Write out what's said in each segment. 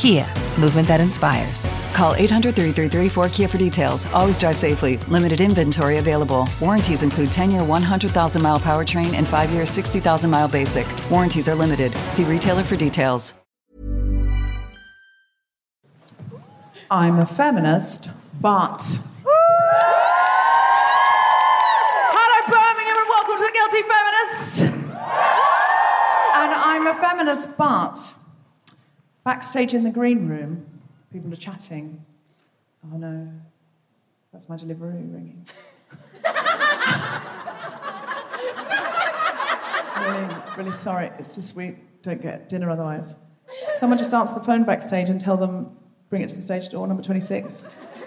Kia, movement that inspires. Call 800 333 4KIA for details. Always drive safely. Limited inventory available. Warranties include 10 year 100,000 mile powertrain and 5 year 60,000 mile basic. Warranties are limited. See retailer for details. I'm a feminist, but. Hello, Birmingham, and welcome to the Guilty Feminist. And I'm a feminist, but. Backstage in the green room, people are chatting. Oh no, that's my delivery ringing. really, really sorry. It's this week. Don't get dinner otherwise. Someone just answer the phone backstage and tell them bring it to the stage door, number 26.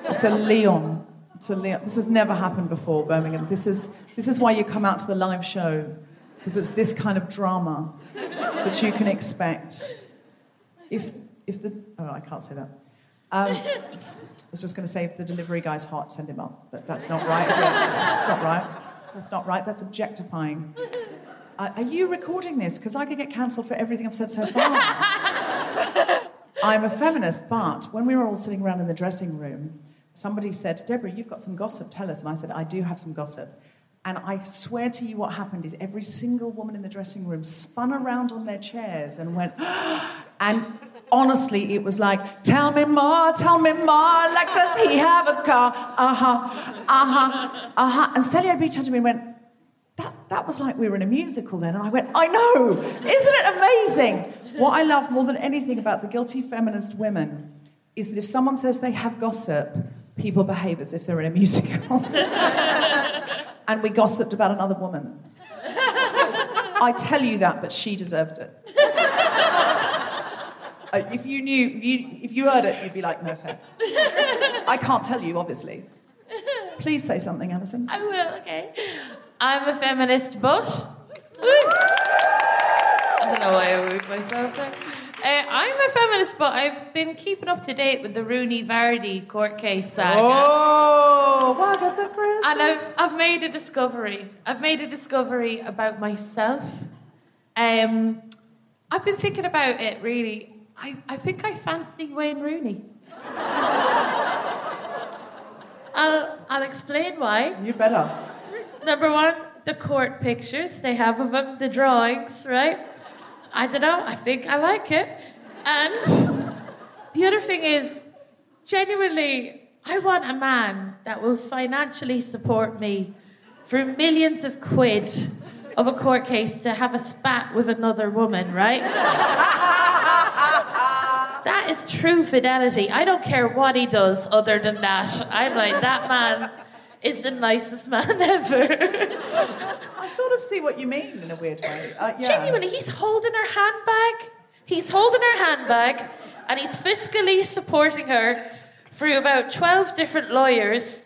It's a Leon. It's a Leon. This has never happened before, Birmingham. This is this is why you come out to the live show because it's this kind of drama that you can expect. If if the oh I can't say that. Um, I was just going to say if the delivery guy's hot, send him up. But that's not right? That's not right. That's not right. That's objectifying. Uh, are you recording this? Because I could get cancelled for everything I've said so far. I'm a feminist, but when we were all sitting around in the dressing room, somebody said, Deborah, you've got some gossip, tell us. And I said, I do have some gossip. And I swear to you, what happened is every single woman in the dressing room spun around on their chairs and went, and honestly, it was like, tell me more, tell me more, like, does he have a car? Uh huh, uh huh, uh huh. And Sally O'B turned to me and went, that, that was like we were in a musical then. And I went, I know, isn't it amazing? What I love more than anything about the guilty feminist women is that if someone says they have gossip, people behave as if they're in a musical. and we gossiped about another woman. I tell you that, but she deserved it. Uh, if you knew, you, if you heard it, you'd be like, no fair. I can't tell you, obviously. Please say something, Alison. I will, okay. I'm a feminist, but. I don't know why I moved myself there. Uh, I'm a feminist, but I've been keeping up to date with the Rooney Vardy court case saga. Oh, wow, that's a first. And I've, I've made a discovery. I've made a discovery about myself. Um, I've been thinking about it really. I, I think I fancy Wayne Rooney. I'll, I'll explain why. You better. Number one, the court pictures they have of him, the drawings, right? I don't know, I think I like it. And the other thing is, genuinely, I want a man that will financially support me for millions of quid of a court case to have a spat with another woman, right? that is true fidelity. I don't care what he does other than that. I'm like, that man is the nicest man ever. I sort of see what you mean in a weird way. Uh, yeah. Genuinely, he's holding her handbag. He's holding her handbag. and he's fiscally supporting her through about 12 different lawyers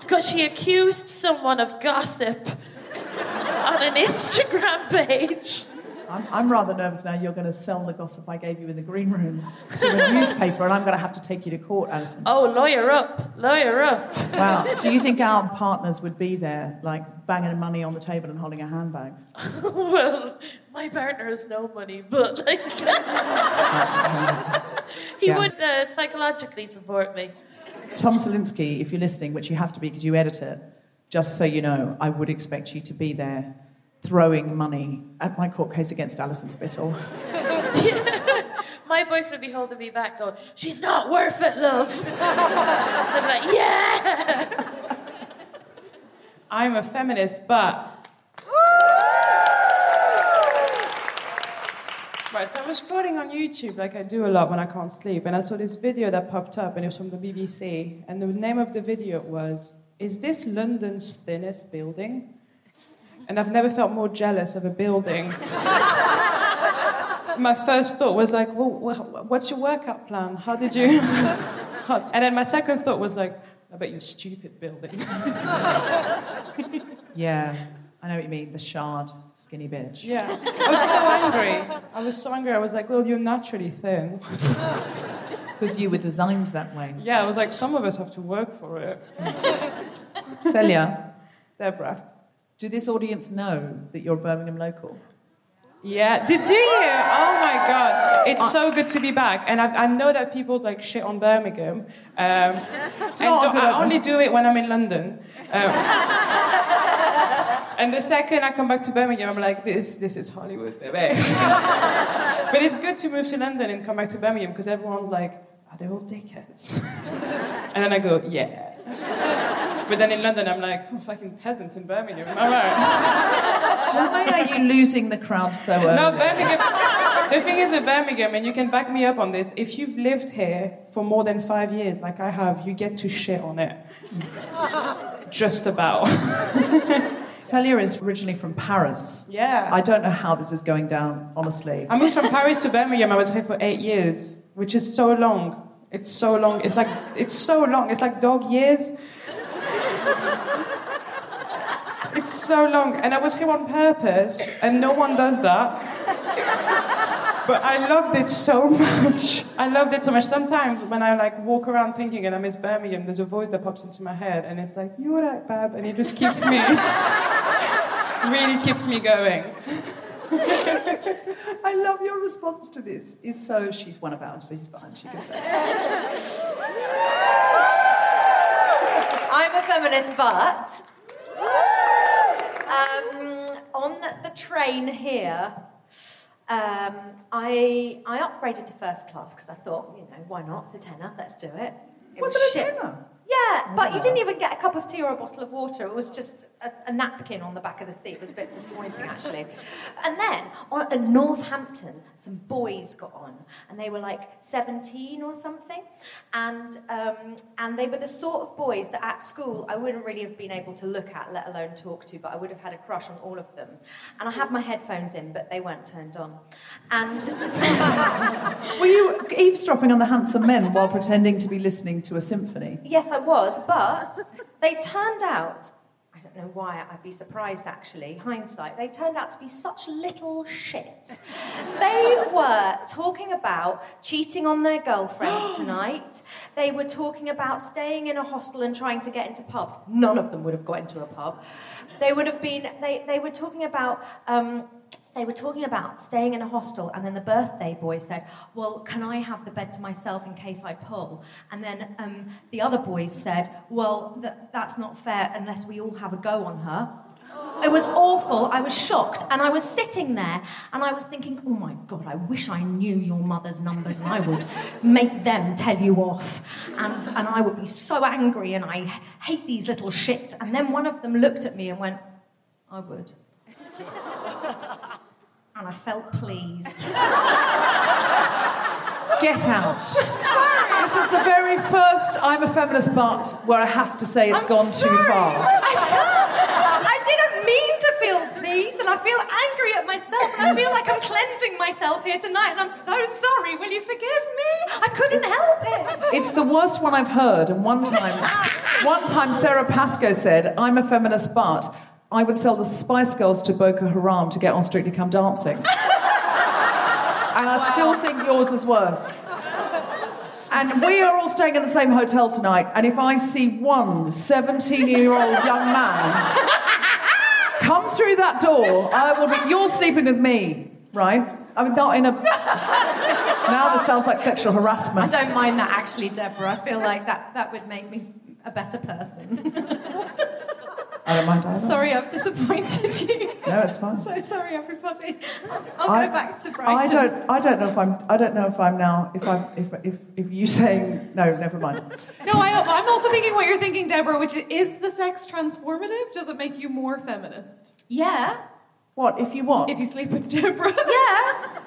because she accused someone of gossip on an Instagram page. I'm, I'm rather nervous now you're going to sell the gossip I gave you in the green room to a newspaper, and I'm going to have to take you to court, Alison. Oh, lawyer up, lawyer up. Wow. Do you think our partners would be there, like banging money on the table and holding our handbags? well, my partner has no money, but like, he Yeah. would uh, psychologically support me. Tom Salinsky, if you're listening, which you have to be because you edit it, just so you know, I would expect you to be there throwing money at my court case against Alison Spittle. My boyfriend would be holding me back, going, "She's not worth it, love." I'm like, "Yeah." I'm a feminist, but. Right, so I was scrolling on YouTube like I do a lot when I can't sleep, and I saw this video that popped up, and it was from the BBC. And the name of the video was Is this London's thinnest building? And I've never felt more jealous of a building. my first thought was like, well, wha- what's your workout plan? How did you. And then my second thought was like, I bet you're stupid building. Yeah, I know what you mean. The shard, skinny bitch. Yeah. I was so angry. I was so angry. I was like, well, you're naturally thin. Because you were designed that way. Yeah, I was like, some of us have to work for it. Celia, Deborah. Do this audience know that you're a Birmingham local? Yeah. Did do you? Oh my god, it's so good to be back. And I, I know that people like shit on Birmingham. Um, and not do- good I only do it when I'm in London. Um, and the second I come back to Birmingham, I'm like, this, this is Hollywood, baby. but it's good to move to London and come back to Birmingham because everyone's like, are they all dickheads? and then I go, yeah. But then in London, I'm like, oh, fucking peasants in Birmingham. Am I right? Why are you losing the crowd so early? No, Birmingham. The thing is with Birmingham, and you can back me up on this, if you've lived here for more than five years, like I have, you get to shit on it. Just about. Celia is originally from Paris. Yeah. I don't know how this is going down, honestly. I moved from Paris to Birmingham. I was here for eight years, which is so long. It's so long. It's like it's so long. It's like dog years. It's so long, and I was here on purpose, and no one does that. But I loved it so much. I loved it so much. Sometimes when I like walk around thinking and I miss Birmingham, there's a voice that pops into my head, and it's like, "You alright, Bab?" And it just keeps me, really keeps me going. I love your response to this. Is so she's one of ours. She's fine. She can say. It. I'm a feminist, but um, on the train here, um, I I upgraded to first class because I thought, you know, why not? It's a tenner. Let's do it. Was was it a tenner? Yeah, but you didn't even get a cup of tea or a bottle of water. It was just a, a napkin on the back of the seat. It was a bit disappointing, actually. And then on, in Northampton, some boys got on, and they were like 17 or something, and um, and they were the sort of boys that at school I wouldn't really have been able to look at, let alone talk to, but I would have had a crush on all of them. And I had my headphones in, but they weren't turned on. And Were you eavesdropping on the handsome men while pretending to be listening to a symphony? Yes, I was, but they turned out. I don't know why, I'd be surprised actually, hindsight. They turned out to be such little shits. They were talking about cheating on their girlfriends tonight. They were talking about staying in a hostel and trying to get into pubs. None of them would have got into a pub. They would have been, they, they were talking about. Um, they were talking about staying in a hostel, and then the birthday boy said, Well, can I have the bed to myself in case I pull? And then um, the other boys said, Well, th- that's not fair unless we all have a go on her. It was awful. I was shocked. And I was sitting there and I was thinking, oh my God, I wish I knew your mother's numbers and I would make them tell you off. And, and I would be so angry and I hate these little shits. And then one of them looked at me and went, I would. And I felt pleased. Get out. Sorry. This is the very first I'm a feminist but where I have to say it's I'm gone too far. I, can't. I didn't mean to feel pleased, and I feel angry at myself and I feel like I'm cleansing myself here tonight and I'm so sorry. Will you forgive me? I couldn't help it. It's the worst one I've heard. And one time, one time Sara Pascoe said, "I'm a feminist, but I would sell the Spice Girls to Boko Haram to get on Strictly Come Dancing." and I still think yours is worse. And we are all staying in the same hotel tonight. And if I see one 17 year old young man come through that door, I will be. You're sleeping with me, right? I mean, not in a. Now this sounds like sexual harassment. I don't mind that actually, Deborah. I feel like that, that would make me a better person. I don't mind either. sorry I've disappointed you. No, it's fine. So sorry, everybody. I'll I- go back to Brighton. I don't. I don't know if I'm. I don't know if I'm now. If I'm. If if if you saying no, never mind. No, I, I'm also thinking what you're thinking, Deborah, which is, is the sex transformative? Does it make you more feminist? Yeah. What if you want? If you sleep with Deborah? Yeah.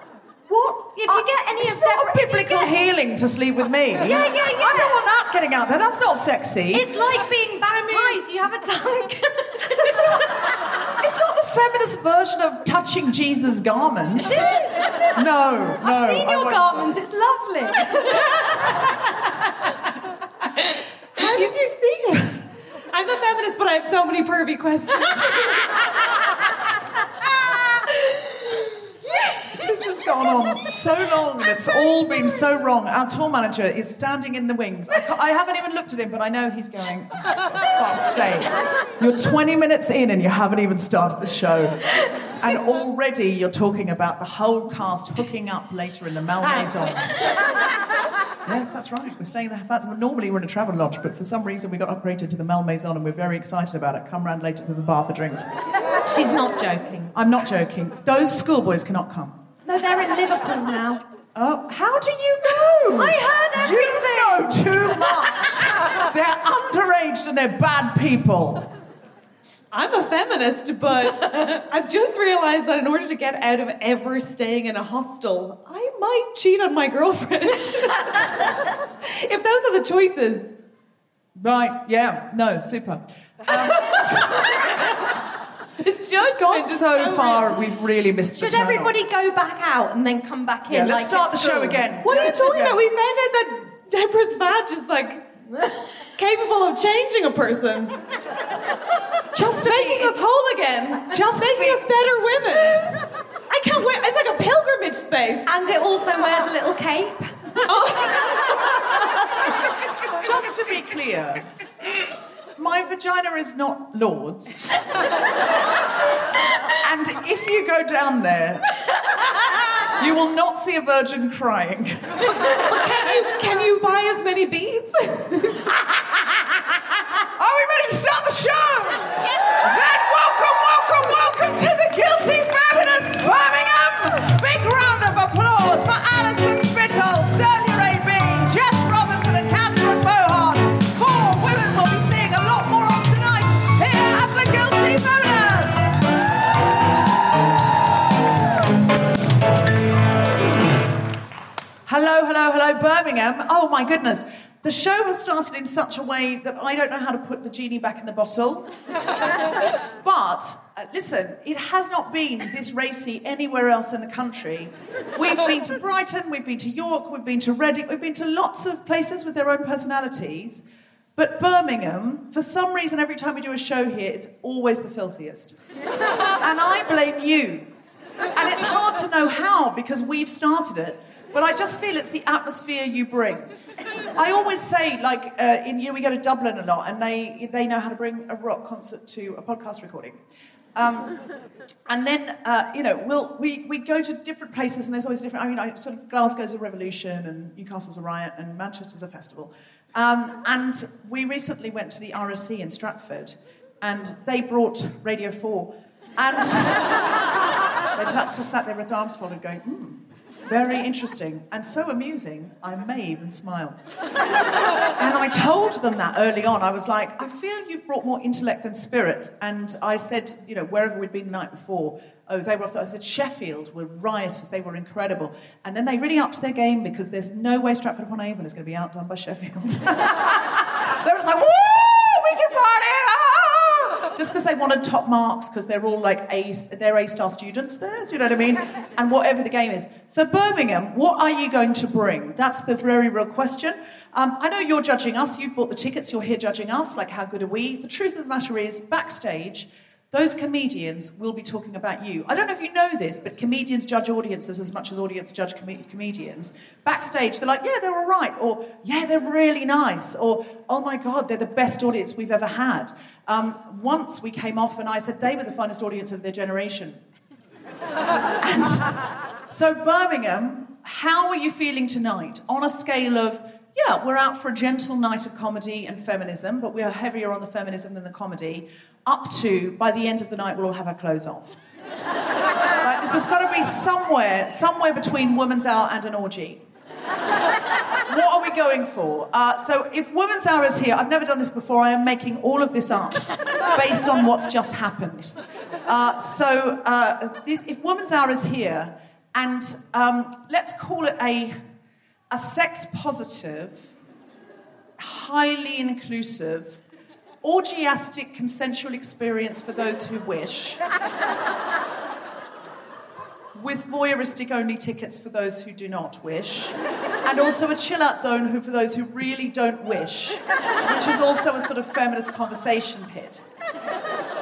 What? If you get any it's of not Deborah, if you biblical get- healing to sleep with me. Yeah, yeah, yeah. I don't want that getting out there. That's not sexy. It's like being baptized. Have a dunk. It's not the feminist version of touching Jesus' garment. It is. No, no. I've seen your garment. It's lovely. How did you see it? I'm a feminist, but I have so many pervy questions. Has gone on so long and it's all been so wrong. Our tour manager is standing in the wings. I, I haven't even looked at him, but I know he's going, "Oh, for fuck's sake. You're 20 minutes in and you haven't even started the show. And already you're talking about the whole cast hooking up later in the Malmaison. Yes, that's right. We're staying there. In fact, normally we're in a travel lodge, but for some reason we got upgraded to the Malmaison and we're very excited about it. Come round later to the bar for drinks. She's not joking. I'm not joking. Those schoolboys cannot come. No, they're in Liverpool now. Oh, how do you know? I heard everything. You know too much. they're underage and they're bad people. I'm a feminist, but I've just realized that in order to get out of ever staying in a hostel, I might cheat on my girlfriend. if those are the choices. Right, yeah, no, super. Um, The It's judgment gone is so real. far, we've really missed the Should turn everybody go back out and then come back in? Yeah, let's like start at the show again. What are you talking Yeah. about? We found out that Deborah's vag is like capable of changing a person, Just to making be, us whole again, Just making be- us better women. I can't wait. It's like a pilgrimage space. And it also wears a little cape. Oh. just to be clear, my vagina is not Lourdes. and if you go down there, you will not see a virgin crying. But can you can you buy as many beads? Are we ready to start the show? Then Birmingham. Oh my goodness. The show has started in such a way that I don't know how to put the genie back in the bottle. but uh, listen, it has not been this racy anywhere else in the country. We've been to Brighton, we've been to York, we've been to Reading, we've been to lots of places with their own personalities. But Birmingham, for some reason, every time we do a show here, it's always the filthiest. and I blame you. And it's hard to know how because we've started it, but I just feel it's the atmosphere you bring. I always say, like, uh, in, you know, we go to Dublin a lot, and they they know how to bring a rock concert to a podcast recording. Um, and then, uh, you know, we'll, we, we go to different places, and there's always different. I mean, I, sort of Glasgow's a revolution, and Newcastle's a riot, and Manchester's a festival. Um, and we recently went to the RSC in Stratford, and they brought Radio 4. And they just sat there with their arms folded, going, hmm, very interesting, and so amusing, I may even smile. and I told them that early on. I was like, I feel you've brought more intellect than spirit. And I said, you know, wherever we'd been the night before, oh, they were off. The, I said, Sheffield were riotous, they were incredible. And then they really upped their game because there's no way Stratford upon Avon is going to be outdone by Sheffield. they was like, woo, we can party! Ah!" just because they wanted top marks because they're all like A, they're A star students there. Do you know what I mean? And whatever the game is. So Birmingham, what are you going to bring? That's the very real question. Um, I know you're judging us. You've bought the tickets. You're here judging us. Like, how good are we? The truth of the matter is, backstage. Those comedians will be talking about you. I don't know if you know this, but comedians judge audiences as much as audience judge com- comedians. Backstage, they're like, yeah, they're all right, or yeah, they're really nice, or oh my God, they're the best audience we've ever had. Um, once we came off and I said they were the finest audience of their generation. and so, Birmingham, how are you feeling tonight on a scale of yeah, we're out for a gentle night of comedy and feminism, but we are heavier on the feminism than the comedy. Up to, by the end of the night, we'll all have our clothes off. right, this has got to be somewhere, somewhere between Woman's Hour and an orgy. what are we going for? Uh, so, if Woman's Hour is here, I've never done this before, I am making all of this up based on what's just happened. Uh, so, uh, if Woman's Hour is here, and um, let's call it a a sex positive, highly inclusive, orgiastic consensual experience for those who wish, with voyeuristic only tickets for those who do not wish, and also a chill out zone for those who really don't wish, which is also a sort of feminist conversation pit.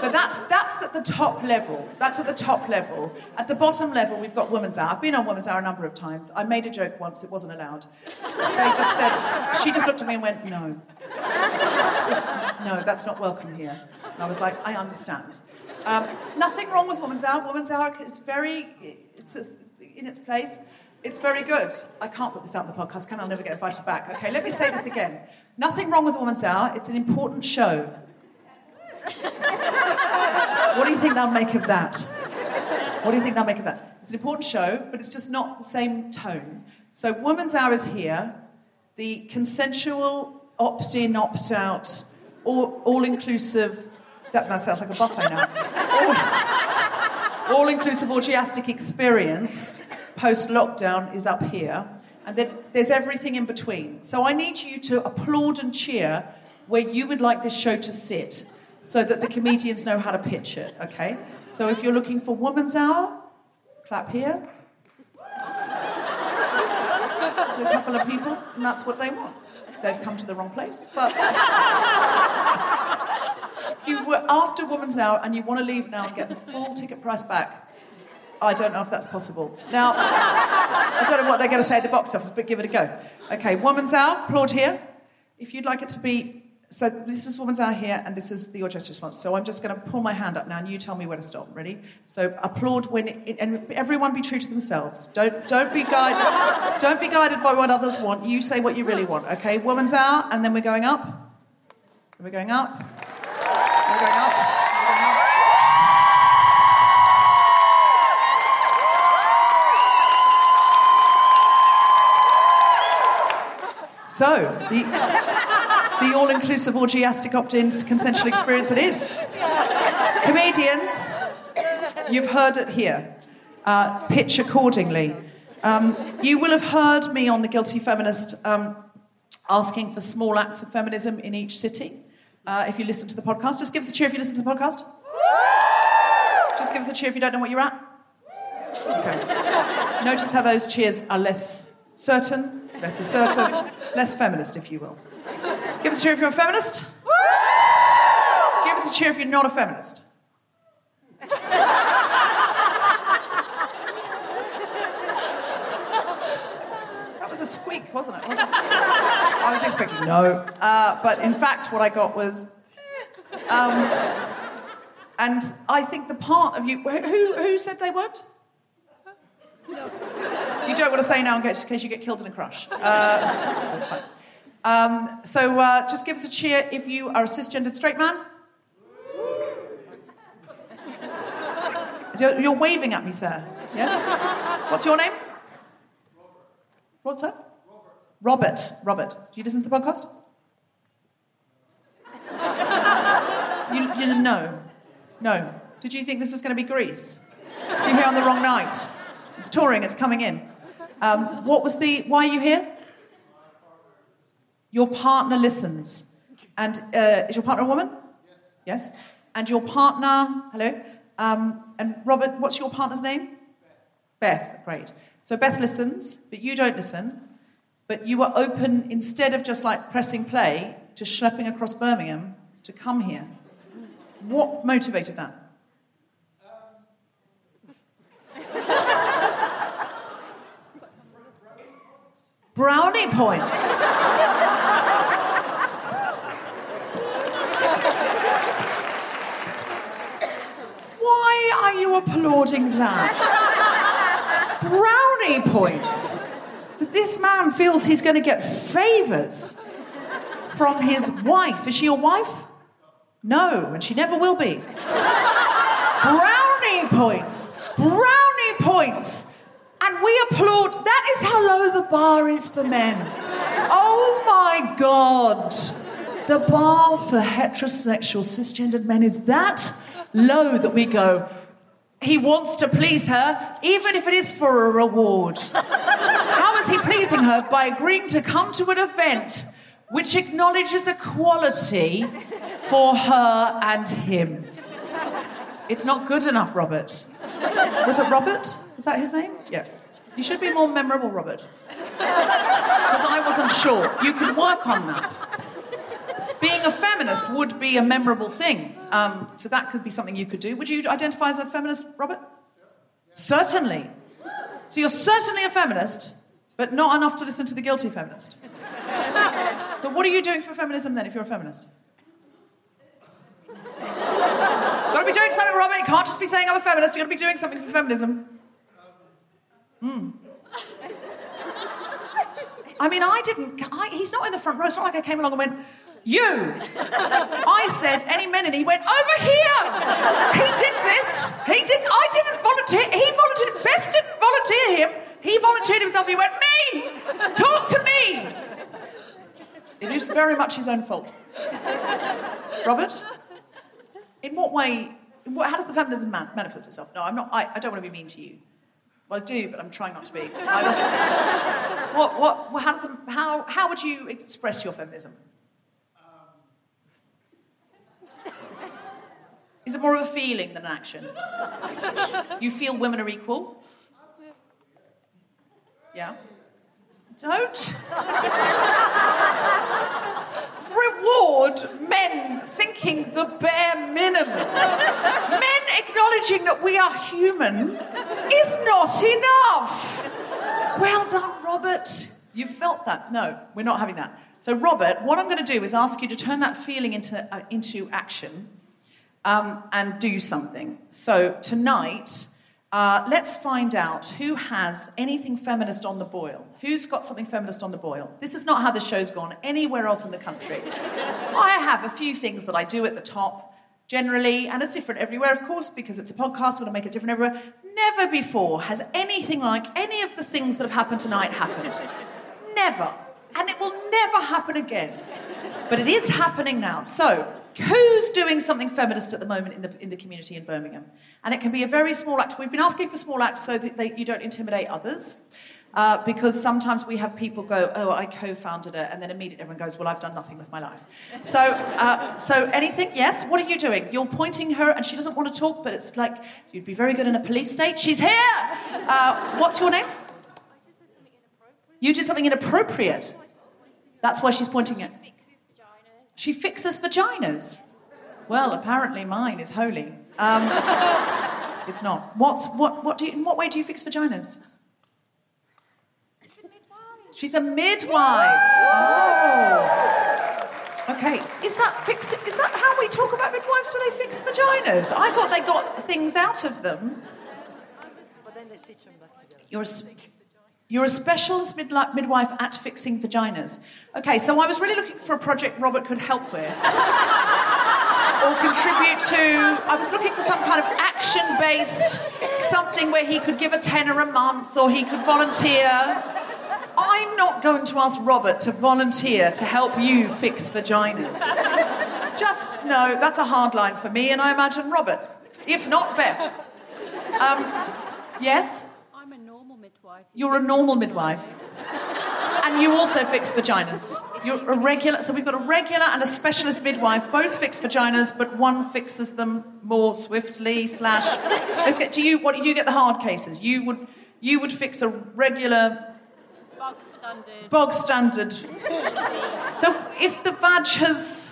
So that's that's at the top level. That's at the top level. At the bottom level, we've got Women's Hour. I've been on Women's Hour a number of times. I made a joke once; it wasn't allowed. They just said she just looked at me and went, "No, just, no, that's not welcome here." And I was like, "I understand." Um, nothing wrong with Women's Hour. Women's Hour is very, it's in its place. It's very good. I can't put this out in the podcast, can I? I'll never get invited back. Okay, let me say this again. Nothing wrong with Women's Hour. It's an important show. what do you think they'll make of that? What do you think they'll make of that? It's an important show, but it's just not the same tone. So, Woman's Hour is here. The consensual, opt in, opt out, all inclusive, that sounds like a buffet now. All inclusive orgiastic experience post lockdown is up here. And then there's everything in between. So, I need you to applaud and cheer where you would like this show to sit so that the comedians know how to pitch it, okay? So if you're looking for Woman's Hour, clap here. So a couple of people, and that's what they want. They've come to the wrong place, but if you were after Woman's Hour and you want to leave now and get the full ticket price back, I don't know if that's possible. Now, I don't know what they're going to say at the box office, but give it a go. Okay, Woman's Hour, applaud here. If you'd like it to be so this is Woman's Hour here, and this is the Orchestra response. So I'm just going to pull my hand up now, and you tell me where to stop. Ready? So applaud when, it, and everyone be true to themselves. Don't don't be guided. don't be guided by what others want. You say what you really want. Okay? Woman's Hour, and then we're going up. We're going up. We're going up. We're going up. So the the all inclusive orgiastic opt in consensual experience it is. Comedians, you've heard it here. Uh, pitch accordingly. Um, you will have heard me on The Guilty Feminist um, asking for small acts of feminism in each city. Uh, if you listen to the podcast, just give us a cheer if you listen to the podcast. Just give us a cheer if you don't know what you're at. Okay. Notice how those cheers are less certain, less assertive, less feminist, if you will. Give us a cheer if you're a feminist. Woo! Give us a cheer if you're not a feminist. that was a squeak, wasn't it? Wasn't it? I was expecting no. Uh, but in fact, what I got was. Eh. Um, and I think the part of you. Who, who said they weren't? No. You don't want to say now in case, in case you get killed in a crush. Uh, that's fine. Um, so uh, just give us a cheer if you are a cisgendered straight man. You're, you're waving at me, sir. Yes? What's your name? Robert. What's that? Robert. Robert. Do you listen to the podcast? you, you no. No. Did you think this was going to be Grease? You're here on the wrong night. It's touring, it's coming in. Um, what was the. Why are you here? Your partner listens. And uh, is your partner a woman? Yes. yes? and your partner, hello, um, and Robert, what's your partner's name? Beth, great. So Beth listens, but you don't listen. But you were open, instead of just like pressing play, to schlepping across Birmingham to come here. What motivated that? Brownie points. Why are you applauding that? Brownie points. That this man feels he's going to get favours from his wife. Is she your wife? No, and she never will be. Brownie points. Brownie points. And we applaud. That is how low the bar is for men. Oh my God. The bar for heterosexual cisgendered men is that low that we go, he wants to please her, even if it is for a reward. How is he pleasing her? By agreeing to come to an event which acknowledges equality for her and him. It's not good enough, Robert. Was it Robert? Is that his name? Yeah. You should be more memorable, Robert. Because I wasn't sure. You can work on that. Being a feminist would be a memorable thing. Um, so that could be something you could do. Would you identify as a feminist, Robert? Certainly. So you're certainly a feminist, but not enough to listen to the guilty feminist. But what are you doing for feminism then if you're a feminist? Gotta be doing something, Robert. You can't just be saying I'm a feminist. You gotta be doing something for feminism. Hmm. I mean, I didn't. I, he's not in the front row. It's not like I came along and went, You! I said, Any men? And he went, Over here! He did this. He did. I didn't volunteer. He volunteered. Beth didn't volunteer him. He volunteered himself. He went, Me! Talk to me! It is very much his own fault. Robert? In what way? What, how does the feminism man, manifest itself? No, I'm not. I, I don't want to be mean to you. Well, I do, but I'm trying not to be. I just. What? What? How does? How? How would you express your feminism? Is it more of a feeling than an action? You feel women are equal? Yeah. Don't reward men thinking the bare minimum. Men acknowledging that we are human is not enough. Well done, Robert. You felt that. No, we're not having that. So, Robert, what I'm going to do is ask you to turn that feeling into, uh, into action um, and do something. So, tonight, uh, let's find out who has anything feminist on the boil. Who's got something feminist on the boil? This is not how the show's gone anywhere else in the country. I have a few things that I do at the top, generally, and it's different everywhere, of course, because it's a podcast, we're going to make it different everywhere. Never before has anything like any of the things that have happened tonight happened. Never. And it will never happen again. But it is happening now. So, who's doing something feminist at the moment in the, in the community in Birmingham? And it can be a very small act. We've been asking for small acts so that they, you don't intimidate others. Uh, because sometimes we have people go, oh, I co-founded it, and then immediately everyone goes, well, I've done nothing with my life. So, uh, so anything? Yes. What are you doing? You're pointing her, and she doesn't want to talk, but it's like you'd be very good in a police state. She's here. Uh, what's your name? You did something inappropriate. That's why she's pointing it. She fixes vaginas. Well, apparently mine is holy. Um, it's not. What's what? What do you? In what way do you fix vaginas? She's a midwives. She's a midwife. Oh. Okay. Is that fix? Is that how we talk about midwives? Do they fix vaginas? I thought they got things out of them. You're a, you're a specialist midwife at fixing vaginas. Okay, so I was really looking for a project Robert could help with or contribute to. I was looking for some kind of action based something where he could give a tenner a month or he could volunteer. I'm not going to ask Robert to volunteer to help you fix vaginas. Just no, that's a hard line for me, and I imagine Robert. If not, Beth. Um, yes? I'm a normal midwife. You're a normal midwife. And you also fix vaginas. You're a regular. So we've got a regular and a specialist midwife. Both fix vaginas, but one fixes them more swiftly. Slash, do you? What do you get the hard cases? You would. You would fix a regular. Bog standard. Bog standard. so if the vag has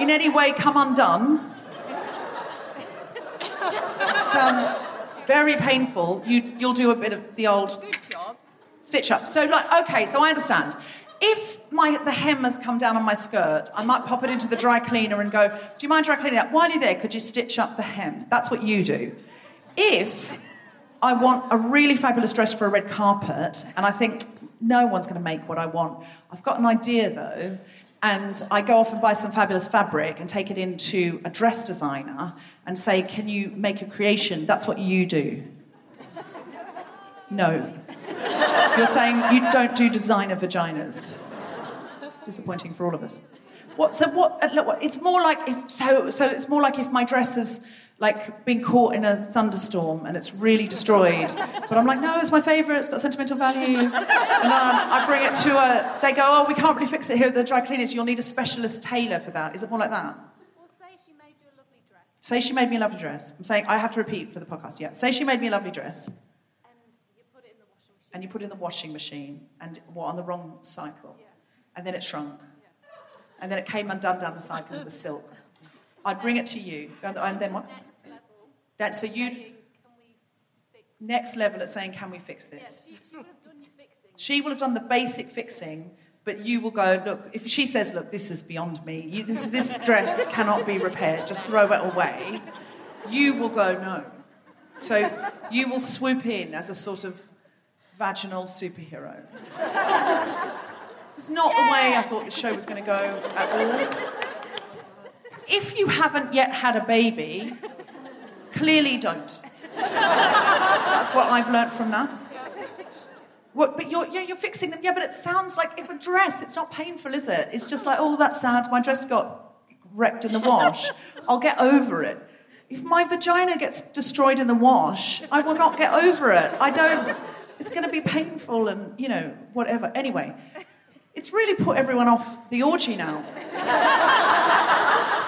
in any way come undone, sounds very painful, you, you'll do a bit of the old stitch up. So, like, okay, so I understand. If my the hem has come down on my skirt, I might pop it into the dry cleaner and go, "Do you mind dry cleaning that? While you're there, could you stitch up the hem?" That's what you do. If I want a really fabulous dress for a red carpet, and I think no one's going to make what I want. I've got an idea though, and I go off and buy some fabulous fabric and take it into a dress designer and say, Can you make a creation? That's what you do. No. You're saying you don't do designer vaginas. It's disappointing for all of us. What, so what, uh, it's more like if so so it's more like if my dress has like been caught in a thunderstorm and it's really destroyed. But I'm like, no, it's my favourite. It's got sentimental value. And then I bring it to a. They go, oh, we can't really fix it here at the dry cleaners. You'll need a specialist tailor for that. Is it more like that? Say she made me a lovely dress. I'm saying I have to repeat for the podcast. Yeah. Say she made me a lovely dress. And you put it in the washing machine, and what on the wrong cycle, and then it shrunk, and then it came undone down the side because it was silk. I'd bring it to you, and, then what? That so you next level at saying, "Can we fix this?" She will have done the basic fixing, but you will go, "Look." If she says, "Look, this is beyond me. You, this this dress cannot be repaired. Just throw it away," you will go, "No." So you will swoop in as a sort of vaginal superhero. This is not the way I thought the show was going to go at all. If you haven't yet had a baby, clearly don't. That's what I've learnt from that. What, but you're, yeah, you're fixing them. Yeah, but it sounds like if a dress, it's not painful, is it? It's just like, oh, that's sad. My dress got wrecked in the wash. I'll get over it. If my vagina gets destroyed in the wash, I will not get over it. I don't. It's going to be painful and, you know, whatever. Anyway, it's really put everyone off the orgy now.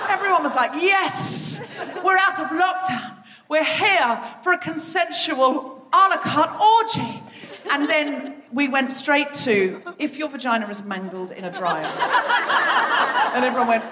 everyone was like, yes, we're out of lockdown. We're here for a consensual a la carte orgy. And then we went straight to if your vagina is mangled in a dryer. and everyone went,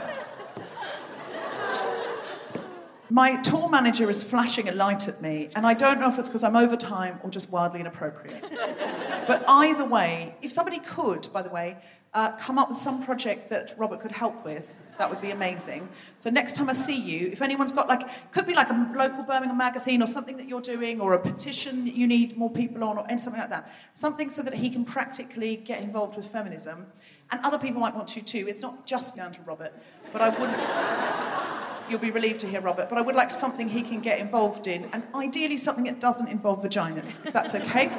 my tour manager is flashing a light at me, and I don't know if it's because I'm over time or just wildly inappropriate. but either way, if somebody could, by the way, uh, come up with some project that Robert could help with, that would be amazing. So next time I see you, if anyone's got like, could be like a local Birmingham magazine or something that you're doing, or a petition you need more people on, or something like that, something so that he can practically get involved with feminism, and other people might want to too. It's not just down to Robert, but I wouldn't. You'll be relieved to hear Robert, but I would like something he can get involved in, and ideally something that doesn't involve vaginas, if that's okay.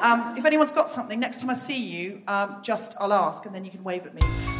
Um, if anyone's got something, next time I see you, um, just I'll ask, and then you can wave at me.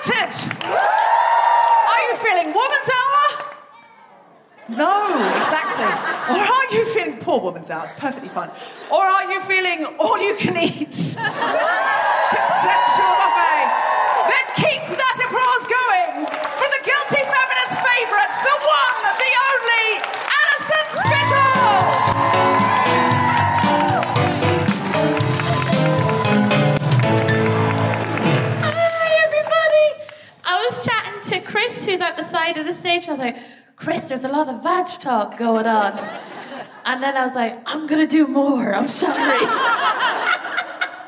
Excited? Are you feeling woman's hour? No, exactly. Or are you feeling poor woman's hour? It's perfectly fine. Or are you feeling all you can eat? Conceptual buffet. Then keep side of the stage. I was like, Chris, there's a lot of vag talk going on. And then I was like, I'm gonna do more. I'm sorry.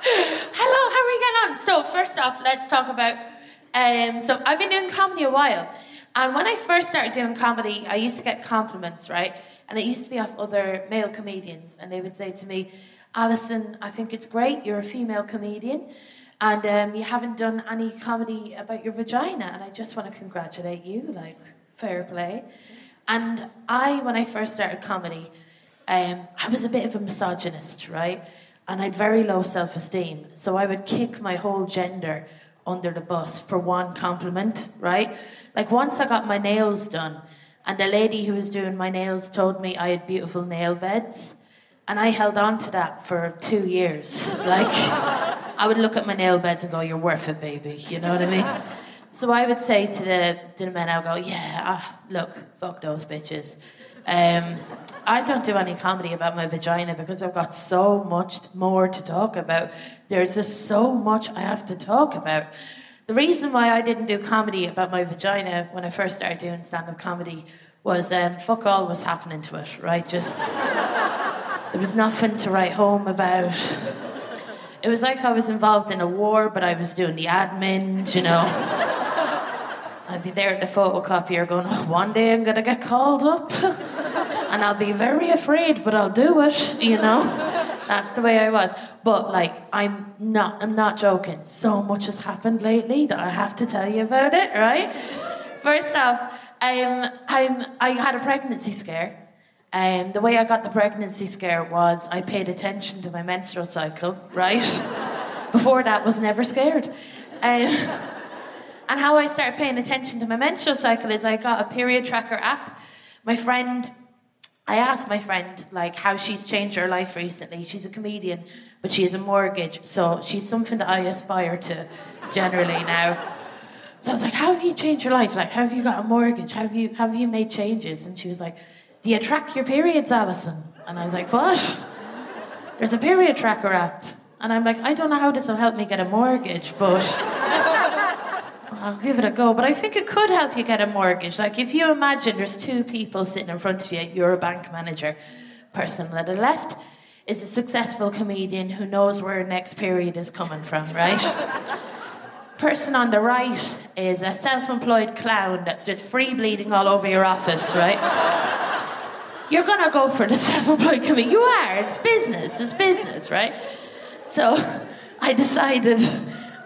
Hello, how are we getting on? So first off, let's talk about. Um, so I've been doing comedy a while, and when I first started doing comedy, I used to get compliments, right? And it used to be off other male comedians, and they would say to me, "Alison, I think it's great. You're a female comedian." And um, you haven't done any comedy about your vagina, and I just want to congratulate you. Like, fair play. And I, when I first started comedy, um, I was a bit of a misogynist, right? And I had very low self esteem. So I would kick my whole gender under the bus for one compliment, right? Like once I got my nails done, and the lady who was doing my nails told me I had beautiful nail beds. And I held on to that for two years. Like, I would look at my nail beds and go, You're worth it, baby. You know what I mean? So I would say to the, to the men, I would go, Yeah, ah, look, fuck those bitches. Um, I don't do any comedy about my vagina because I've got so much more to talk about. There's just so much I have to talk about. The reason why I didn't do comedy about my vagina when I first started doing stand up comedy was um, fuck all was happening to it, right? Just, there was nothing to write home about. It was like I was involved in a war, but I was doing the admin, you know. I'd be there at the photocopier going, oh, one day I'm going to get called up. and I'll be very afraid, but I'll do it, you know? That's the way I was. But like, I'm not, I'm not joking. So much has happened lately that I have to tell you about it, right? First off, um, I'm, I had a pregnancy scare. Um, the way I got the pregnancy scare was I paid attention to my menstrual cycle, right? Before that, was never scared. Um, and how I started paying attention to my menstrual cycle is I got a period tracker app. My friend, I asked my friend like how she's changed her life recently. She's a comedian, but she has a mortgage, so she's something that I aspire to generally now. So I was like, "How have you changed your life? Like, how have you got a mortgage? How have you have you made changes?" And she was like, "Do you track your periods, Alison?" And I was like, "What?" There's a period tracker app, and I'm like, "I don't know how this will help me get a mortgage, but." I'll give it a go, but I think it could help you get a mortgage. Like if you imagine there's two people sitting in front of you, you're a bank manager. Person on the left is a successful comedian who knows where her next period is coming from, right? Person on the right is a self-employed clown that's just free bleeding all over your office, right? You're gonna go for the self-employed comedian. You are. It's business. It's business, right? So I decided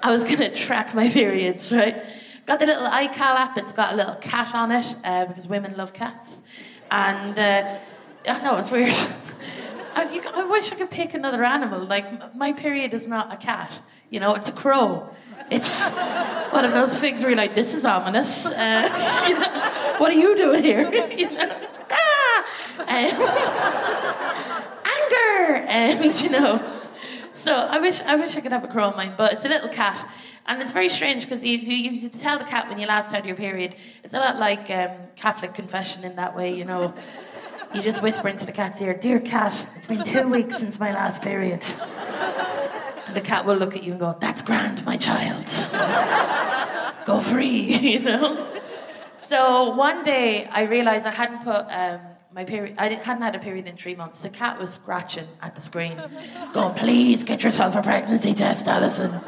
I was going to track my periods, right? Got the little iCal app. It's got a little cat on it uh, because women love cats. And uh, I know it's weird. I, you, I wish I could pick another animal. Like my period is not a cat. You know, it's a crow. It's one of those things where you're like, this is ominous. Uh, you know, what are you doing here? you know? ah! Um, anger! And, you know, so I wish I wish I could have a crow on mine, but it's a little cat, and it's very strange because you, you, you tell the cat when you last had your period. It's a lot like um, Catholic confession in that way, you know. You just whisper into the cat's ear, "Dear cat, it's been two weeks since my last period." And the cat will look at you and go, "That's grand, my child. Go free," you know. So one day I realized I hadn't put. Um, my period, I hadn't had a period in three months. The cat was scratching at the screen, going, "Please get yourself a pregnancy test, Alison."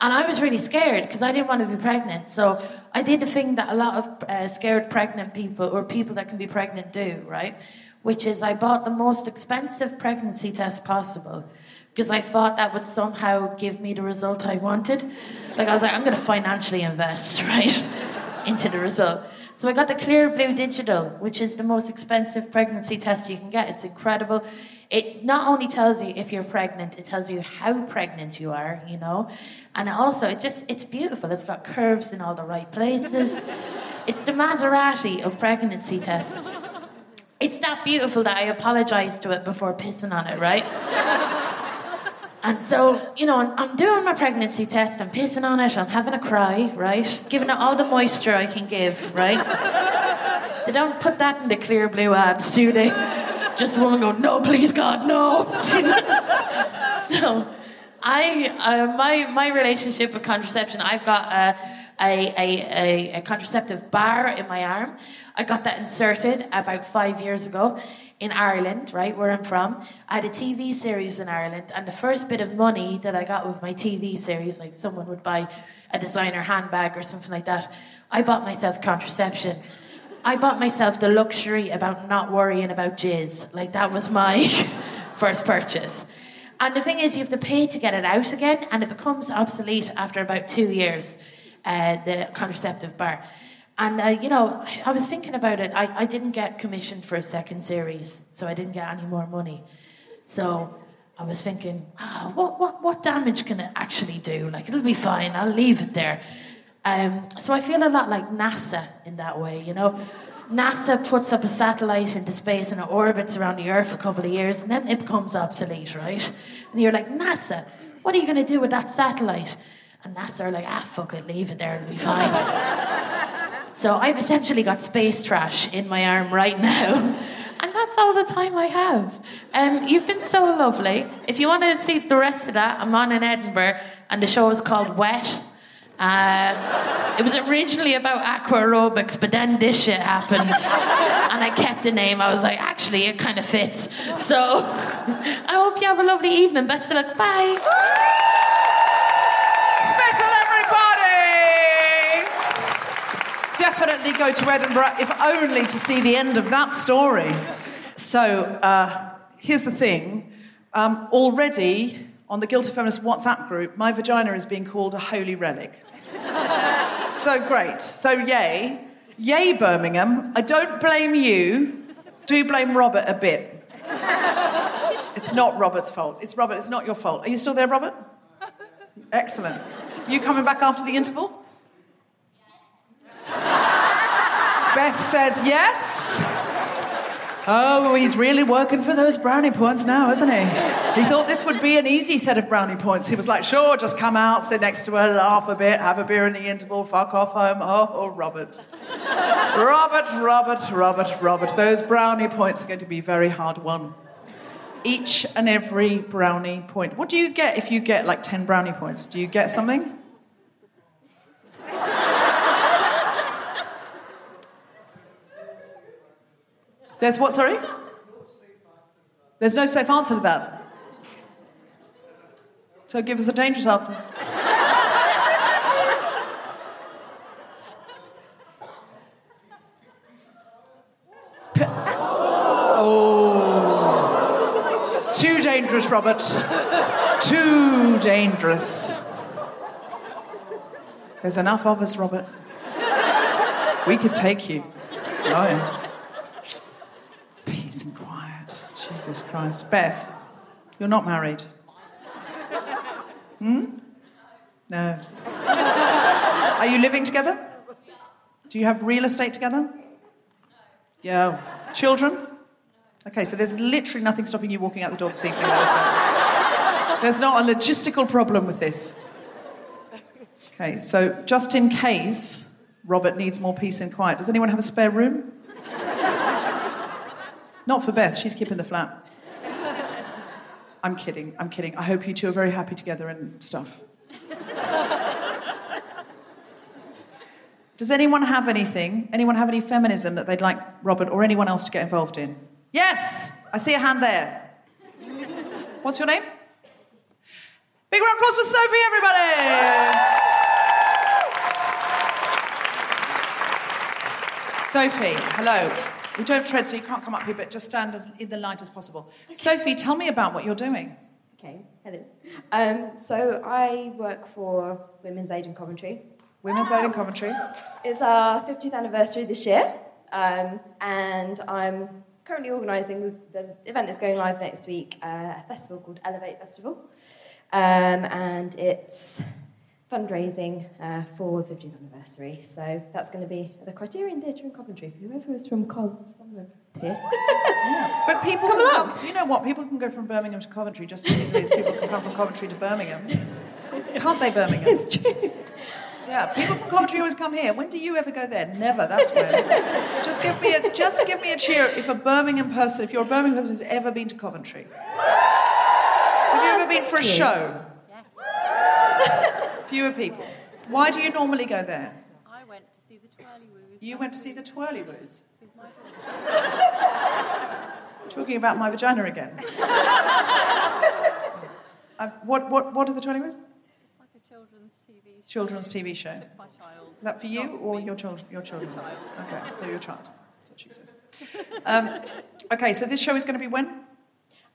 And I was really scared because I didn't want to be pregnant. So I did the thing that a lot of uh, scared pregnant people or people that can be pregnant do, right? Which is I bought the most expensive pregnancy test possible because I thought that would somehow give me the result I wanted. Like I was like, I'm going to financially invest, right, into the result. So I got the Clearblue Digital, which is the most expensive pregnancy test you can get. It's incredible. It not only tells you if you're pregnant, it tells you how pregnant you are, you know. And also it just it's beautiful. It's got curves in all the right places. it's the Maserati of pregnancy tests. It's that beautiful that I apologize to it before pissing on it, right? And so, you know, I'm doing my pregnancy test, I'm pissing on it, I'm having a cry, right? Giving it all the moisture I can give, right? they don't put that in the Clearblue ads, do they? Just a woman going, no, please, God, no. so, I, uh, my, my relationship with contraception, I've got a, a, a, a, a contraceptive bar in my arm. I got that inserted about five years ago in Ireland, right, where I'm from. I had a TV series in Ireland, and the first bit of money that I got with my TV series, like someone would buy a designer handbag or something like that, I bought myself contraception. I bought myself the luxury about not worrying about jizz. Like, that was my first purchase. And the thing is, you have to pay to get it out again, and it becomes obsolete after about two years, uh, the contraceptive bar. And, uh, you know, I was thinking about it. I, I didn't get commissioned for a second series, so I didn't get any more money. So I was thinking, ah, what, what, what damage can it actually do? Like, it'll be fine, I'll leave it there. Um, so I feel a lot like NASA in that way, you know. NASA puts up a satellite into space and it orbits around the Earth for a couple of years and then it becomes obsolete, right? And you're like, NASA, what are you going to do with that satellite? And NASA are like, ah, fuck it, leave it there, it'll be fine. so I've essentially got space trash in my arm right now. And that's all the time I have. Um, you've been so lovely. If you want to see the rest of that, I'm on in Edinburgh, and the show is called Wet. Uh, it was originally about aqua aerobics, but then this shit happened, and I kept the name. I was like, actually, it kind of fits. So, I hope you have a lovely evening. Best of luck. Bye. Spittle, everybody! Definitely go to Edinburgh, if only to see the end of that story. So, uh, here's the thing. Um, already on the Guilty Feminist WhatsApp group, my vagina is being called a holy relic. so great. So, yay. Yay, Birmingham. I don't blame you. Do blame Robert a bit. It's not Robert's fault. It's Robert, it's not your fault. Are you still there, Robert? Excellent. You coming back after the interval? Beth says yes. Oh, he's really working for those brownie points now, isn't he? He thought this would be an easy set of brownie points. He was like, sure, just come out, sit next to her, laugh a bit, have a beer in the interval, fuck off home. Oh, oh Robert. Robert, Robert, Robert, Robert. Those brownie points are going to be very hard won. Each and every brownie point. What do you get if you get like 10 brownie points? Do you get something? There's what, sorry? There's no safe answer to that. So give us a dangerous answer. Oh. Too dangerous, Robert. Too dangerous. There's enough of us, Robert. We could take you. Oh, Jesus Christ. Beth, you're not married. Hmm? No. Are you living together? Do you have real estate together? Yeah. Children? Okay, so there's literally nothing stopping you walking out the door this evening. There? There's not a logistical problem with this. Okay, so just in case Robert needs more peace and quiet, does anyone have a spare room? Not for Beth, she's keeping the flat. I'm kidding, I'm kidding. I hope you two are very happy together and stuff. Does anyone have anything? Anyone have any feminism that they'd like Robert or anyone else to get involved in? Yes! I see a hand there. What's your name? Big round of applause for Sophie, everybody! Sophie, hello. We don't have tread, so you can't come up here, but just stand as in the light as possible. Sophie, tell me about what you're doing. Okay, hello. Um, so I work for Women's Aid in Coventry. Women's Aid in Coventry. It's our 50th anniversary this year, um, and I'm currently organising. The event is going live next week. Uh, a festival called Elevate Festival, um, and it's fundraising uh, for the 50th anniversary. So that's going to be at the Criterion Theatre in Coventry. For whoever is from Cov, somewhere here. But people can come, you know what? People can go from Birmingham to Coventry just as easily as people can come from Coventry to Birmingham. Can't they, Birmingham? It's true. Yeah, people from Coventry always come here. When do you ever go there? Never. That's when. just give me a just give me a cheer if a Birmingham person, if you're a Birmingham person who's ever been to Coventry. Have you ever been for a show? Fewer people. Why do you normally go there? I went to see the Twirlywoos. You went to see the Twirlywoos. Talking about my vagina again. Uh, what, what, what are the Twirlywoos? Like a children's TV show. Children's TV show. My child. Is that for you or your children? Your children. Okay, they're your child. That's what she says. Um, okay, so this show is going to be when?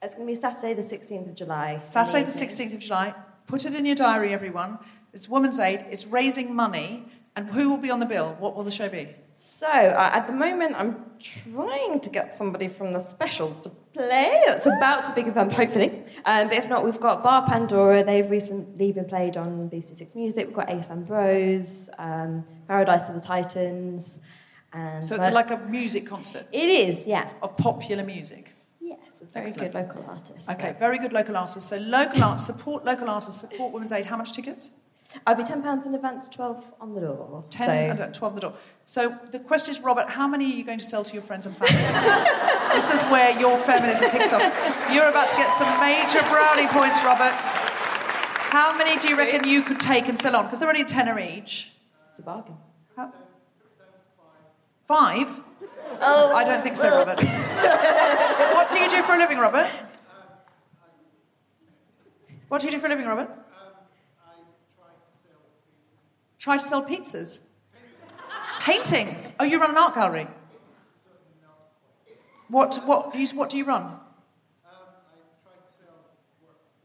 It's going to be Saturday, the 16th of July. Saturday, the 16th of July. Put it in your diary, everyone. It's Women's Aid. It's raising money. And who will be on the bill? What will the show be? So, uh, at the moment, I'm trying to get somebody from the specials to play. It's about to be confirmed, hopefully. Um, but if not, we've got Bar Pandora. They've recently been played on BBC Six Music. We've got Ace Ambrose, um, Paradise of the Titans. And So it's like a music concert. It is, yeah. Of popular music. Yes, a very Excellent. good local artist. Okay, very good local artists. So local artists, support local artists, support Women's Aid. How much tickets? I'll be £10 in advance, 12 on the door. 10 So- uh, 12 the door. So the question is, Robert, how many are you going to sell to your friends and family? this is where your feminism kicks off. You're about to get some major brownie points, Robert. How many do you reckon you could take and sell on? Because they're only a tenner each. It's a bargain. How? Five? Oh, I don't think so, Robert. what, what do you do for a living, Robert? What do you do for a living, Robert? Try to sell pizzas. Paintings. Oh, you run an art gallery. What what you, what do you run?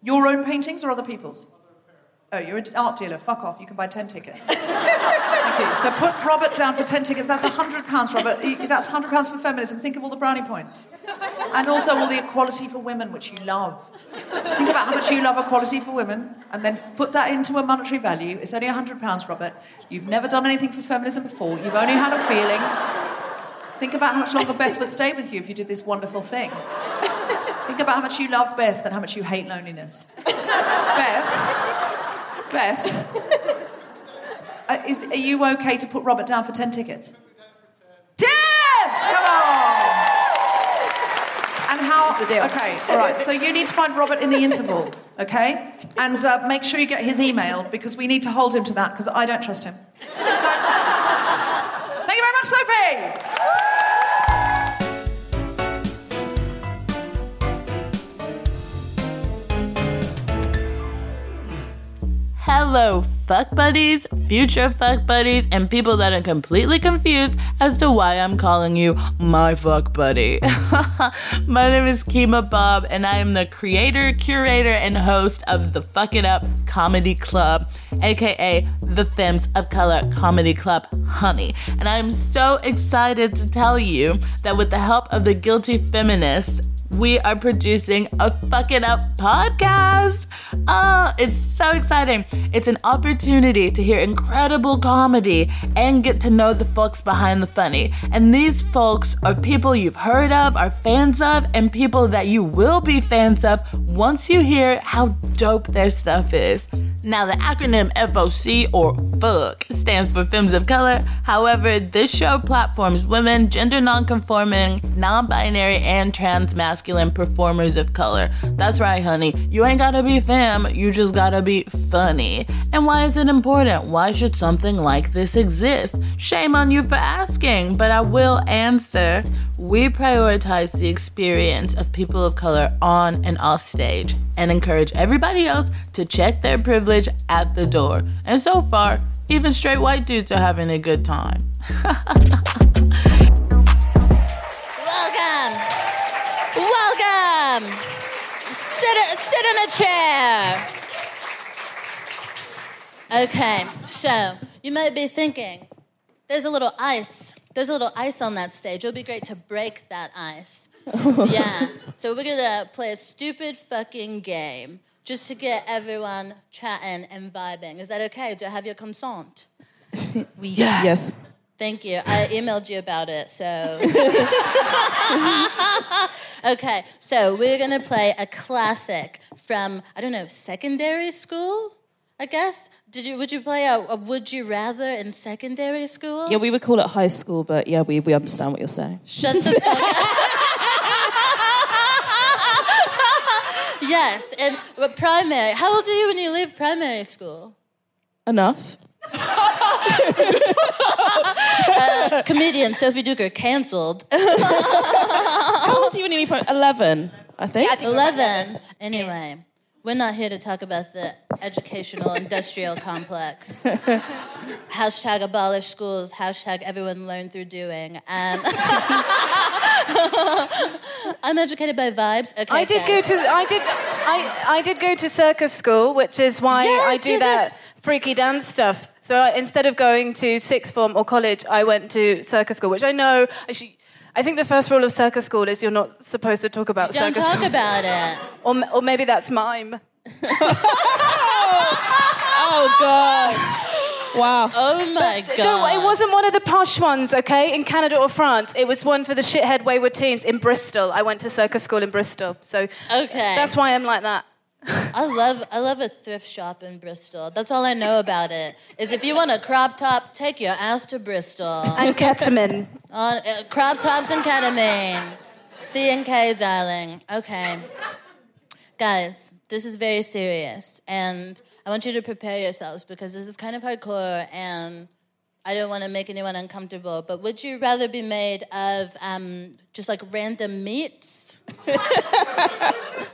Your own paintings or other people's? Oh, you're an art dealer. Fuck off. You can buy 10 tickets. Thank you. So put Robert down for 10 tickets. That's £100, Robert. That's £100 for feminism. Think of all the brownie points. And also all the equality for women, which you love. Think about how much you love equality for women and then put that into a monetary value. It's only £100, Robert. You've never done anything for feminism before. You've only had a feeling. Think about how much longer Beth would stay with you if you did this wonderful thing. Think about how much you love Beth and how much you hate loneliness. Beth, Beth, uh, is, are you okay to put Robert down for 10 tickets? Yes! Come on! And how? Okay, all right. So you need to find Robert in the interval, okay? And uh, make sure you get his email because we need to hold him to that because I don't trust him. So, thank you very much, Sophie. Hello, fuck buddies, future fuck buddies, and people that are completely confused as to why I'm calling you my fuck buddy. my name is Kemah Bob, and I am the creator, curator, and host of the Fuck It Up Comedy Club, aka the Femmes of Color Comedy Club Honey. And I am so excited to tell you that with the help of the Guilty Feminists, we are producing a Fuck It Up podcast. Oh, it's so exciting. It's an opportunity to hear incredible comedy and get to know the folks behind the funny. And these folks are people you've heard of, are fans of, and people that you will be fans of once you hear how dope their stuff is. Now, the acronym FOC or FUCK stands for Femmes of Color. However, this show platforms women, gender nonconforming, non binary, and trans masculine performers of color. That's right, honey. You ain't gotta be fam, you just gotta be funny. And why is it important? Why should something like this exist? Shame on you for asking, but I will answer. We prioritize the experience of people of color on and off stage and encourage everybody else to check their privilege at the door. And so far, even straight white dudes are having a good time. Welcome. Welcome. Sit, sit in a chair. Okay, so you might be thinking, there's a little ice. There's a little ice on that stage. It'll be great to break that ice. yeah. So we're gonna play a stupid fucking game just to get everyone chatting and vibing. Is that okay? Do I have your consent? Yeah. Yes. Thank you. I emailed you about it, so. okay, so we're gonna play a classic from I don't know secondary school, I guess. Did you would you play a, a Would You Rather in secondary school? Yeah, we would call it high school, but yeah, we, we understand what you're saying. Shut the fuck up. yes, and but primary. How old are you when you leave primary school? Enough. uh, comedian Sophie Duker cancelled. How old are you when you leave home? 11, I think. 11. Anyway, we're not here to talk about the educational industrial complex. hashtag abolish schools, hashtag everyone learn through doing. Um, I'm educated by vibes. Okay, I did go to I did I, I did go to circus school, which is why Yes, I do yes, that freaky dance stuff. So instead of going to sixth form or college, I went to circus school, which I know. Actually, I think the first rule of circus school is you're not supposed to talk about circus school. Don't circus talk school. about it. Or, or maybe that's mime. Oh, God. Wow. Oh, my D- Don't, it wasn't one of the posh ones, okay, in Canada or France. It was one for the shithead wayward teens in Bristol. I went to circus school in Bristol. So Okay. that's why I'm like that. I love I love a thrift shop in Bristol. That's all I know about it. Is if you want a crop top, take your ass to Bristol. And ketamine. On uh, crop tops and ketamine. C and K, darling. Okay, guys, this is very serious, and I want you to prepare yourselves because this is kind of hardcore, and I don't want to make anyone uncomfortable. But would you rather be made of um, just like random meats?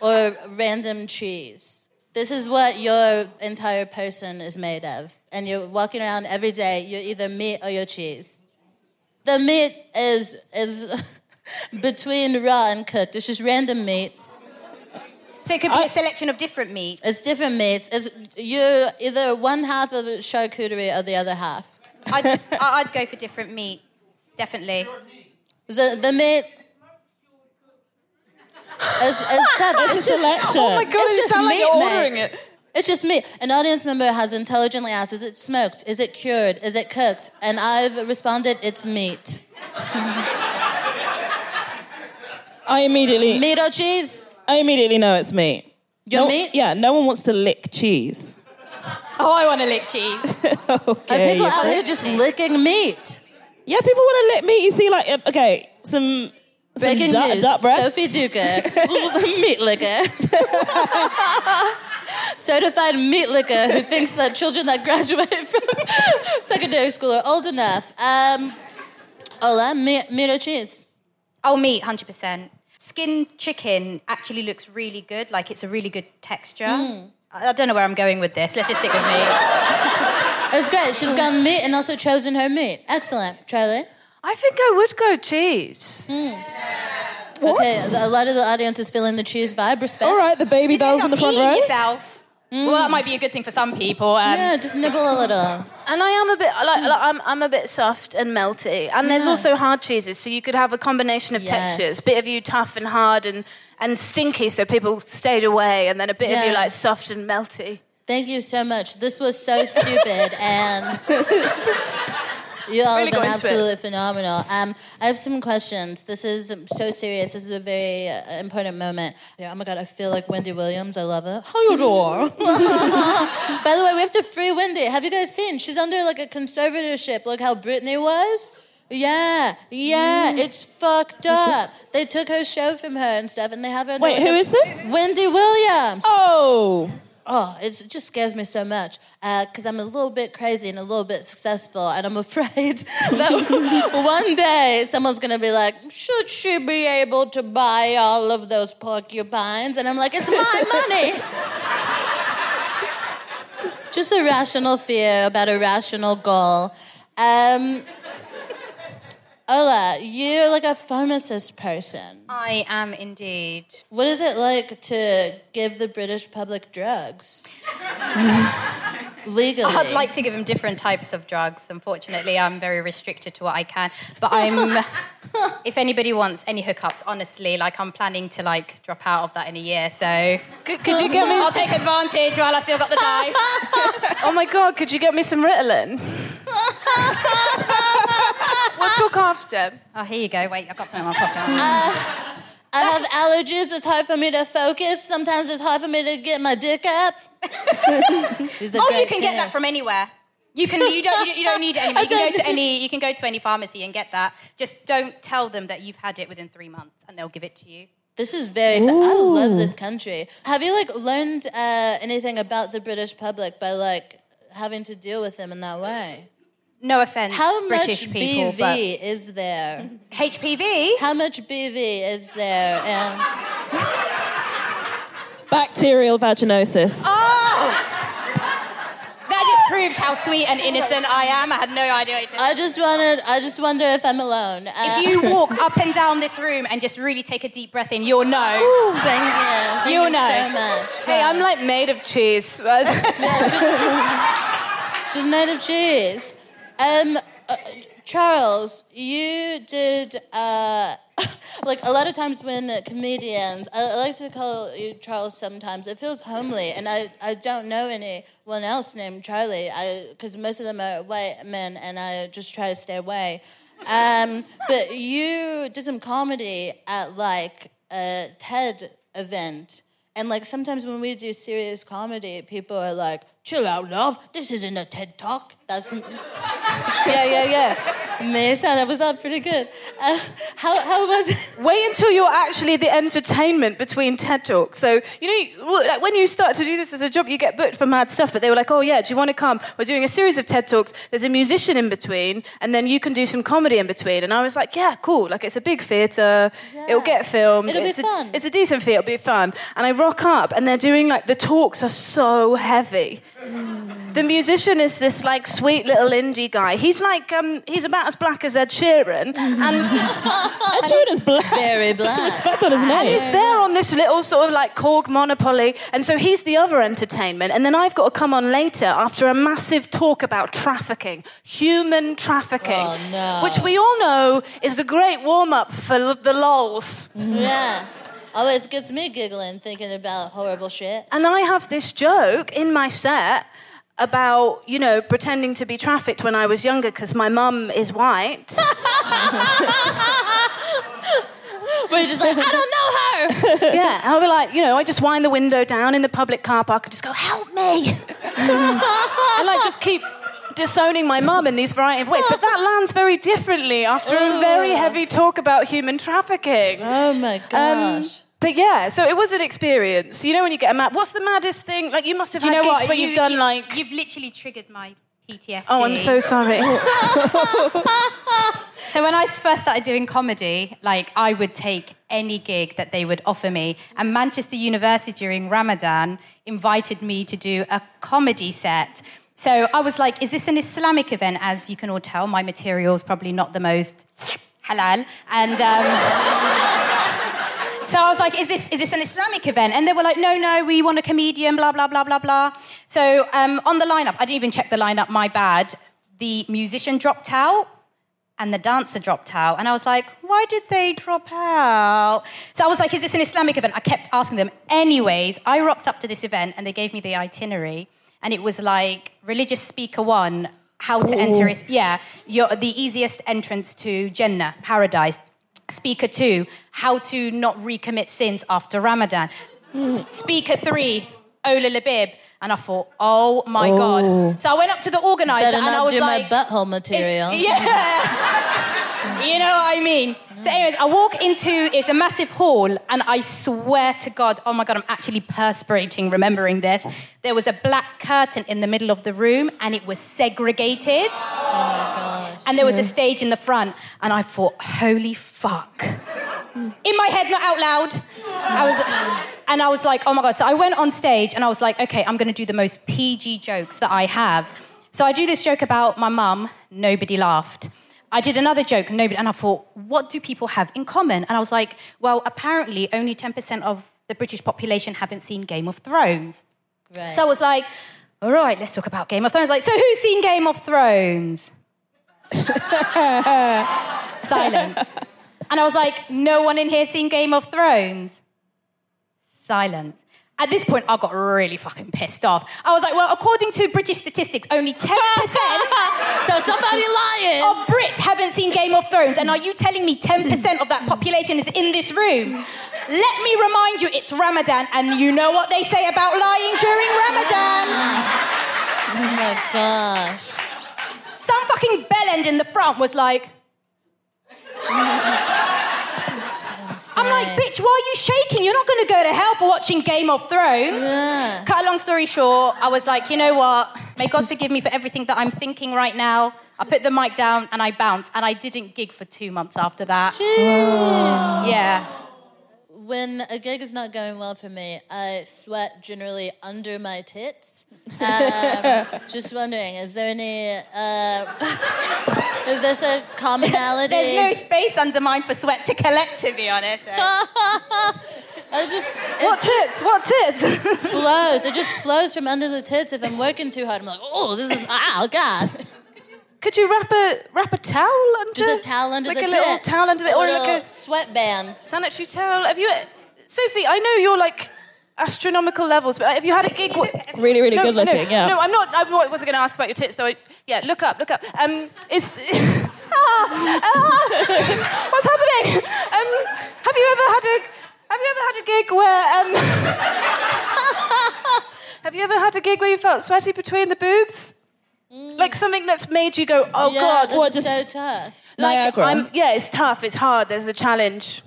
or random cheese. This is what your entire person is made of. And you're walking around every day, you're either meat or you're cheese. The meat is is between raw and cooked. It's just random meat. So it could be a selection of different meat. It's different meats. It's you're either one half of charcuterie or the other half. I'd, I'd go for different meats, definitely. The the meat it's, it's tough. It's a just- selection. Oh my God, it's you just sound like you're mate. ordering it. It's just meat. An audience member has intelligently asked, "Is it smoked? Is it cured? Is it cooked?" And I've responded, "It's meat." I immediately. Meat or cheese? I immediately know it's meat. Your no, meat? Yeah, no one wants to lick cheese. Oh, I want to lick cheese. Are people you- out here just licking meat? Yeah, people want to lick meat. You see, like, uh, okay, some. Some Breaking duck, news: duck breast. Sophie Duker, meat licker, certified meat licker, who thinks that children that graduate from secondary school are old enough. Um, Ola, meat, meat or cheese? Oh, meat, 100%. Skin chicken actually looks really good, like it's a really good texture. Mm. I I don't know where I'm going with this. Let's just stick with meat. It's great. She's gone meat and also chosen her meat. Excellent. Charlie? I think I would go cheese. Mm. Okay, a lot of the audience is feeling the cheese vibe. Respect. All right, the Babybels in the front row. yourself. Mm. Well, that might be a good thing for some people. Um, Yeah, just nibble a little. And I am a bit like, like I'm, I'm a bit soft and melty. And there's Yeah. also hard cheeses, so you could have a combination of Yes. textures. Bit of you tough and hard and and stinky, so people stayed away, and then a bit of you like soft and melty. Thank you so much. This was so stupid, and you all Really have been into it. absolutely phenomenal. Um, I have some questions. This is so serious. This is a very uh, important moment. Yeah, oh my god, I feel like Wendy Williams. I love it. How you doing? By the way, we have to free Wendy. Have you guys seen? She's under like a conservatorship, like how Britney was. Yeah, yeah, Mm. it's fucked up. They took her show from her and stuff, and they have her. under, Wait, who is this? Wendy Williams. Oh. Oh, it just scares me so much because I'm a little bit crazy and a little bit successful, and I'm afraid that one day someone's gonna be like, "Should she be able to buy all of those porcupines?" And I'm like, "It's my money." just a rational fear about a rational goal. Um, Ola, you're like a pharmacist person. I am indeed. What is it like to give the British public drugs? Legally. I'd like to give them different types of drugs. Unfortunately, I'm very restricted to what I can. But I'm. if anybody wants any hookups, honestly, like I'm planning to like drop out of that in a year. So Could, could you get me? I'll take advantage while I still got the time. oh my god, could you get me some Ritalin? We'll talk after. Oh, here you go. Wait, I've got something in my pocket. Uh, I have allergies. It's hard for me to focus. Sometimes it's hard for me to get my dick up. Oh, you great can get that from anywhere. You can. You don't. You, you don't need it anymore. You can go to any. You can go to any pharmacy and get that. Just don't tell them that you've had it within three months, and they'll give it to you. This is very. Exci- I love this country. Have you like learned uh, anything about the British public by like having to deal with them in that way. No offense, How British much people, BV is there? HPV? How much BV is there? Um, Bacterial vaginosis. Oh! That just proves how sweet and innocent I am. I had no idea. What I just wanted. I just wonder if I'm alone. Uh, if you walk up and down this room and just really take a deep breath in, you'll know. thank you. Thank You'll you know. so much. Hey, I'm like made of cheese. Yeah, She's made of cheese. Um, uh, Charles, you did uh, like a lot of times when comedians. I, I like to call you Charles. Sometimes it feels homely, and I, I don't know anyone else named Charlie. I because most of them are white men, and I just try to stay away. Um, but you did some comedy at like a TED event. And like sometimes when we do serious comedy, people are like, "Chill out, love. This isn't a TED talk." That's yeah, yeah, yeah. me. So that was all pretty good. Uh, how how was it? Wait until you're actually the entertainment between TED Talks. So, you know, like when you start to do this as a job, you get booked for mad stuff. But they were like, oh, yeah, do you want to come? We're doing a series of TED Talks. There's a musician in between, and then you can do some comedy in between. And I was like, yeah, cool. Like, it's a big theatre. Yeah. It'll get filmed. It'll be it's a, fun. It's a decent theatre. It'll be fun. And I rock up, and they're doing like, the talks are so heavy. The musician is this like sweet little indie guy. He's like um, he's about as black as Ed Sheeran, and Ed Sheeran is black. Very Put some respect on his and name. he's there on this little sort of like Korg monopoly, and so he's the other entertainment, and then I've got to come on later after a massive talk about trafficking, human trafficking, Oh, no. which we all know is the great warm up for l- the lols. Yeah. Always gets me giggling thinking about horrible shit. And I have this joke in my set about, you know, pretending to be trafficked when I was younger because my mum is white. Where you're just like, I don't know her. yeah, I'll be like, you know, I just wind the window down in the public car park and just go, help me. and like just keep disowning my mum in these variety of ways. But that lands very differently after a very heavy talk about human trafficking. Oh my um, gosh. But yeah, so it was an experience. You know when you get a mad, what's the maddest thing? Like you must have Do you had know gigs what? where You- you've done you- like. You've literally triggered my PTSD. Oh, I'm so sorry. So when I first started doing comedy, like I would take any gig that they would offer me. And Manchester University during Ramadan invited me to do a comedy set. So I was like, is this an Islamic event? As you can all tell, my material is probably not the most halal. And um, so I was like, is this, is this an Islamic event? And they were like, no, no, we want a comedian, blah, blah, blah, blah, blah. So um, on the lineup, I didn't even check the lineup, my bad. The musician dropped out and the dancer dropped out. And I was like, why did they drop out? So I was like, is this an Islamic event? I kept asking them. Anyways, I rocked up to this event and they gave me the itinerary. And it was like religious speaker one, how to enter, is, yeah, your, the easiest entrance to Jannah, paradise. Speaker two, how to not recommit sins after Ramadan. Speaker three, Ola Labib. And I thought, oh my Oh. God. So I went up to the organizer Better and I was do like, my butthole material. yeah. you know what I mean? So, anyways, I walk into it's a massive hall, and I swear to God, oh my God, I'm actually perspirating remembering this. There was a black curtain in the middle of the room, and it was segregated. And there was a stage in the front, and I thought, holy fuck. In my head, not out loud. I was, and I was like, oh my God. So I went on stage, and I was like, okay, I'm going to do the most PG jokes that I have. So I do this joke about my mum, nobody laughed. I did another joke, nobody, and I thought, what do people have in common? And I was like, well, apparently only 10% of the British population haven't seen Game of Thrones. Right. So I was like, all right, let's talk about Game of Thrones. Like, so who's seen Game of Thrones? Silence. And I was like, no one in here seen Game of Thrones? Silence. At this point, I got really fucking pissed off. I was like, well, according to British statistics, only 10% so somebody lying. of Brits haven't seen Game of Thrones. And are you telling me 10% of that population is in this room? Let me remind you, it's Ramadan, and you know what they say about lying during Ramadan. Oh my gosh. Some fucking bellend in the front was like, I'm like, bitch, why are you shaking? You're not going to go to hell for watching Game of Thrones. Cut a long story short, I was like, you know what? May God forgive me for everything that I'm thinking right now. I put the mic down and I bounced, and I didn't gig for two months after that. Jeez. Yeah. When a gig is not going well for me, I sweat generally under my tits. Um, just wondering, is there any? Uh, is this a commonality? There's no space under mine for sweat to collect, to be honest. I just What tits? What tits? flows. It just flows from under the tits. If I'm working too hard, I'm like, oh, this is oh god. Could you wrap a wrap a towel under? Just a towel under the table. like the a little towel under the, A or like a sweatband. sanitary towel. Have you, Sophie? I know you're like astronomical levels, but if you had a gig? wh- Really, really no, good looking, No, yeah. No, I'm not. I wasn't going to ask about your tits though. I- Yeah, look up, look up. Um, is Ah, ah, what's happening? Um, have you ever had a Have you ever had a gig where um, Have you ever had a gig where you felt sweaty between the boobs? Like something that's made you go, oh yeah, god, this is so tough. Like, Niagara. I'm, yeah, it's tough. It's hard. There's a challenge.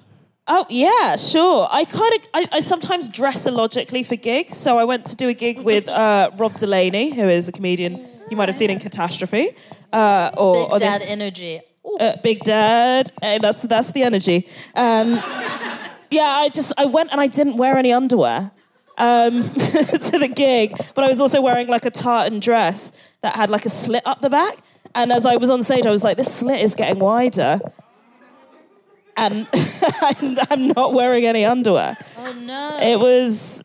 Oh yeah, sure. I kind of I, I sometimes dress illogically for gigs. So I went to do a gig with uh, Rob Delaney, who is a comedian you might have seen in Catastrophe, uh, or, Big or the- dad energy. uh, Big Dad. Hey, that's that's the energy. Um, yeah, I just I went and I didn't wear any underwear um, to the gig, but I was also wearing like a tartan dress that had like a slit up the back. And as I was on stage, I was like, this slit is getting wider. And I'm- I'm not wearing any underwear. Oh no. It was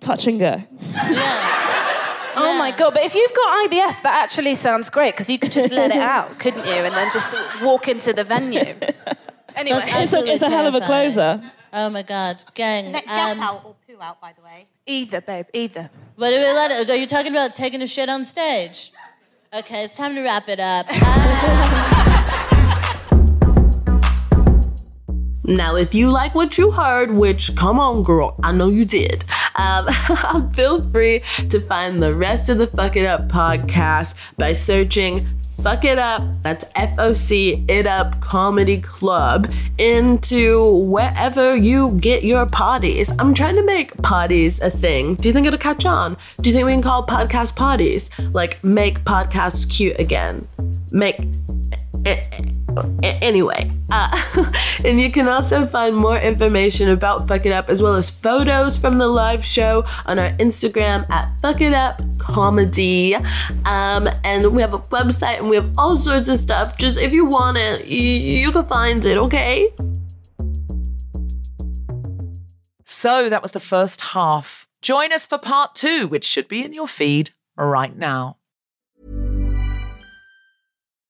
touch and go. Oh my god! But if you've got IBS, that actually sounds great because you could just let it out, couldn't you? And then just walk into the venue. Anyway, It's a, it's a hell of a closer. Oh my god, gang. Guess um, out or poo out, by the way. Either, babe, either. What are, we let- are you talking about taking a shit on stage? Okay, it's time to wrap it up. Uh, Now, if you like what you heard, which come on, girl, I know you did, um, feel free to find the rest of the Fuck It Up podcast by searching Fuck It Up, that's F O C It Up Comedy Club, into wherever you get your potties. I'm trying to make potties a thing. Do you think it'll catch on? Do you think we can call podcast potties? Like, make podcasts cute again? Make. eh, a- Anyway, uh, and you can also find more information about Fuck It Up as well as photos from the live show on our Instagram at Fuck It Up Comedy. Um, and we have a website and we have all sorts of stuff. Just if you want it, you, you can find it, okay? So that was the first half. Join us for part two, which should be in your feed right now.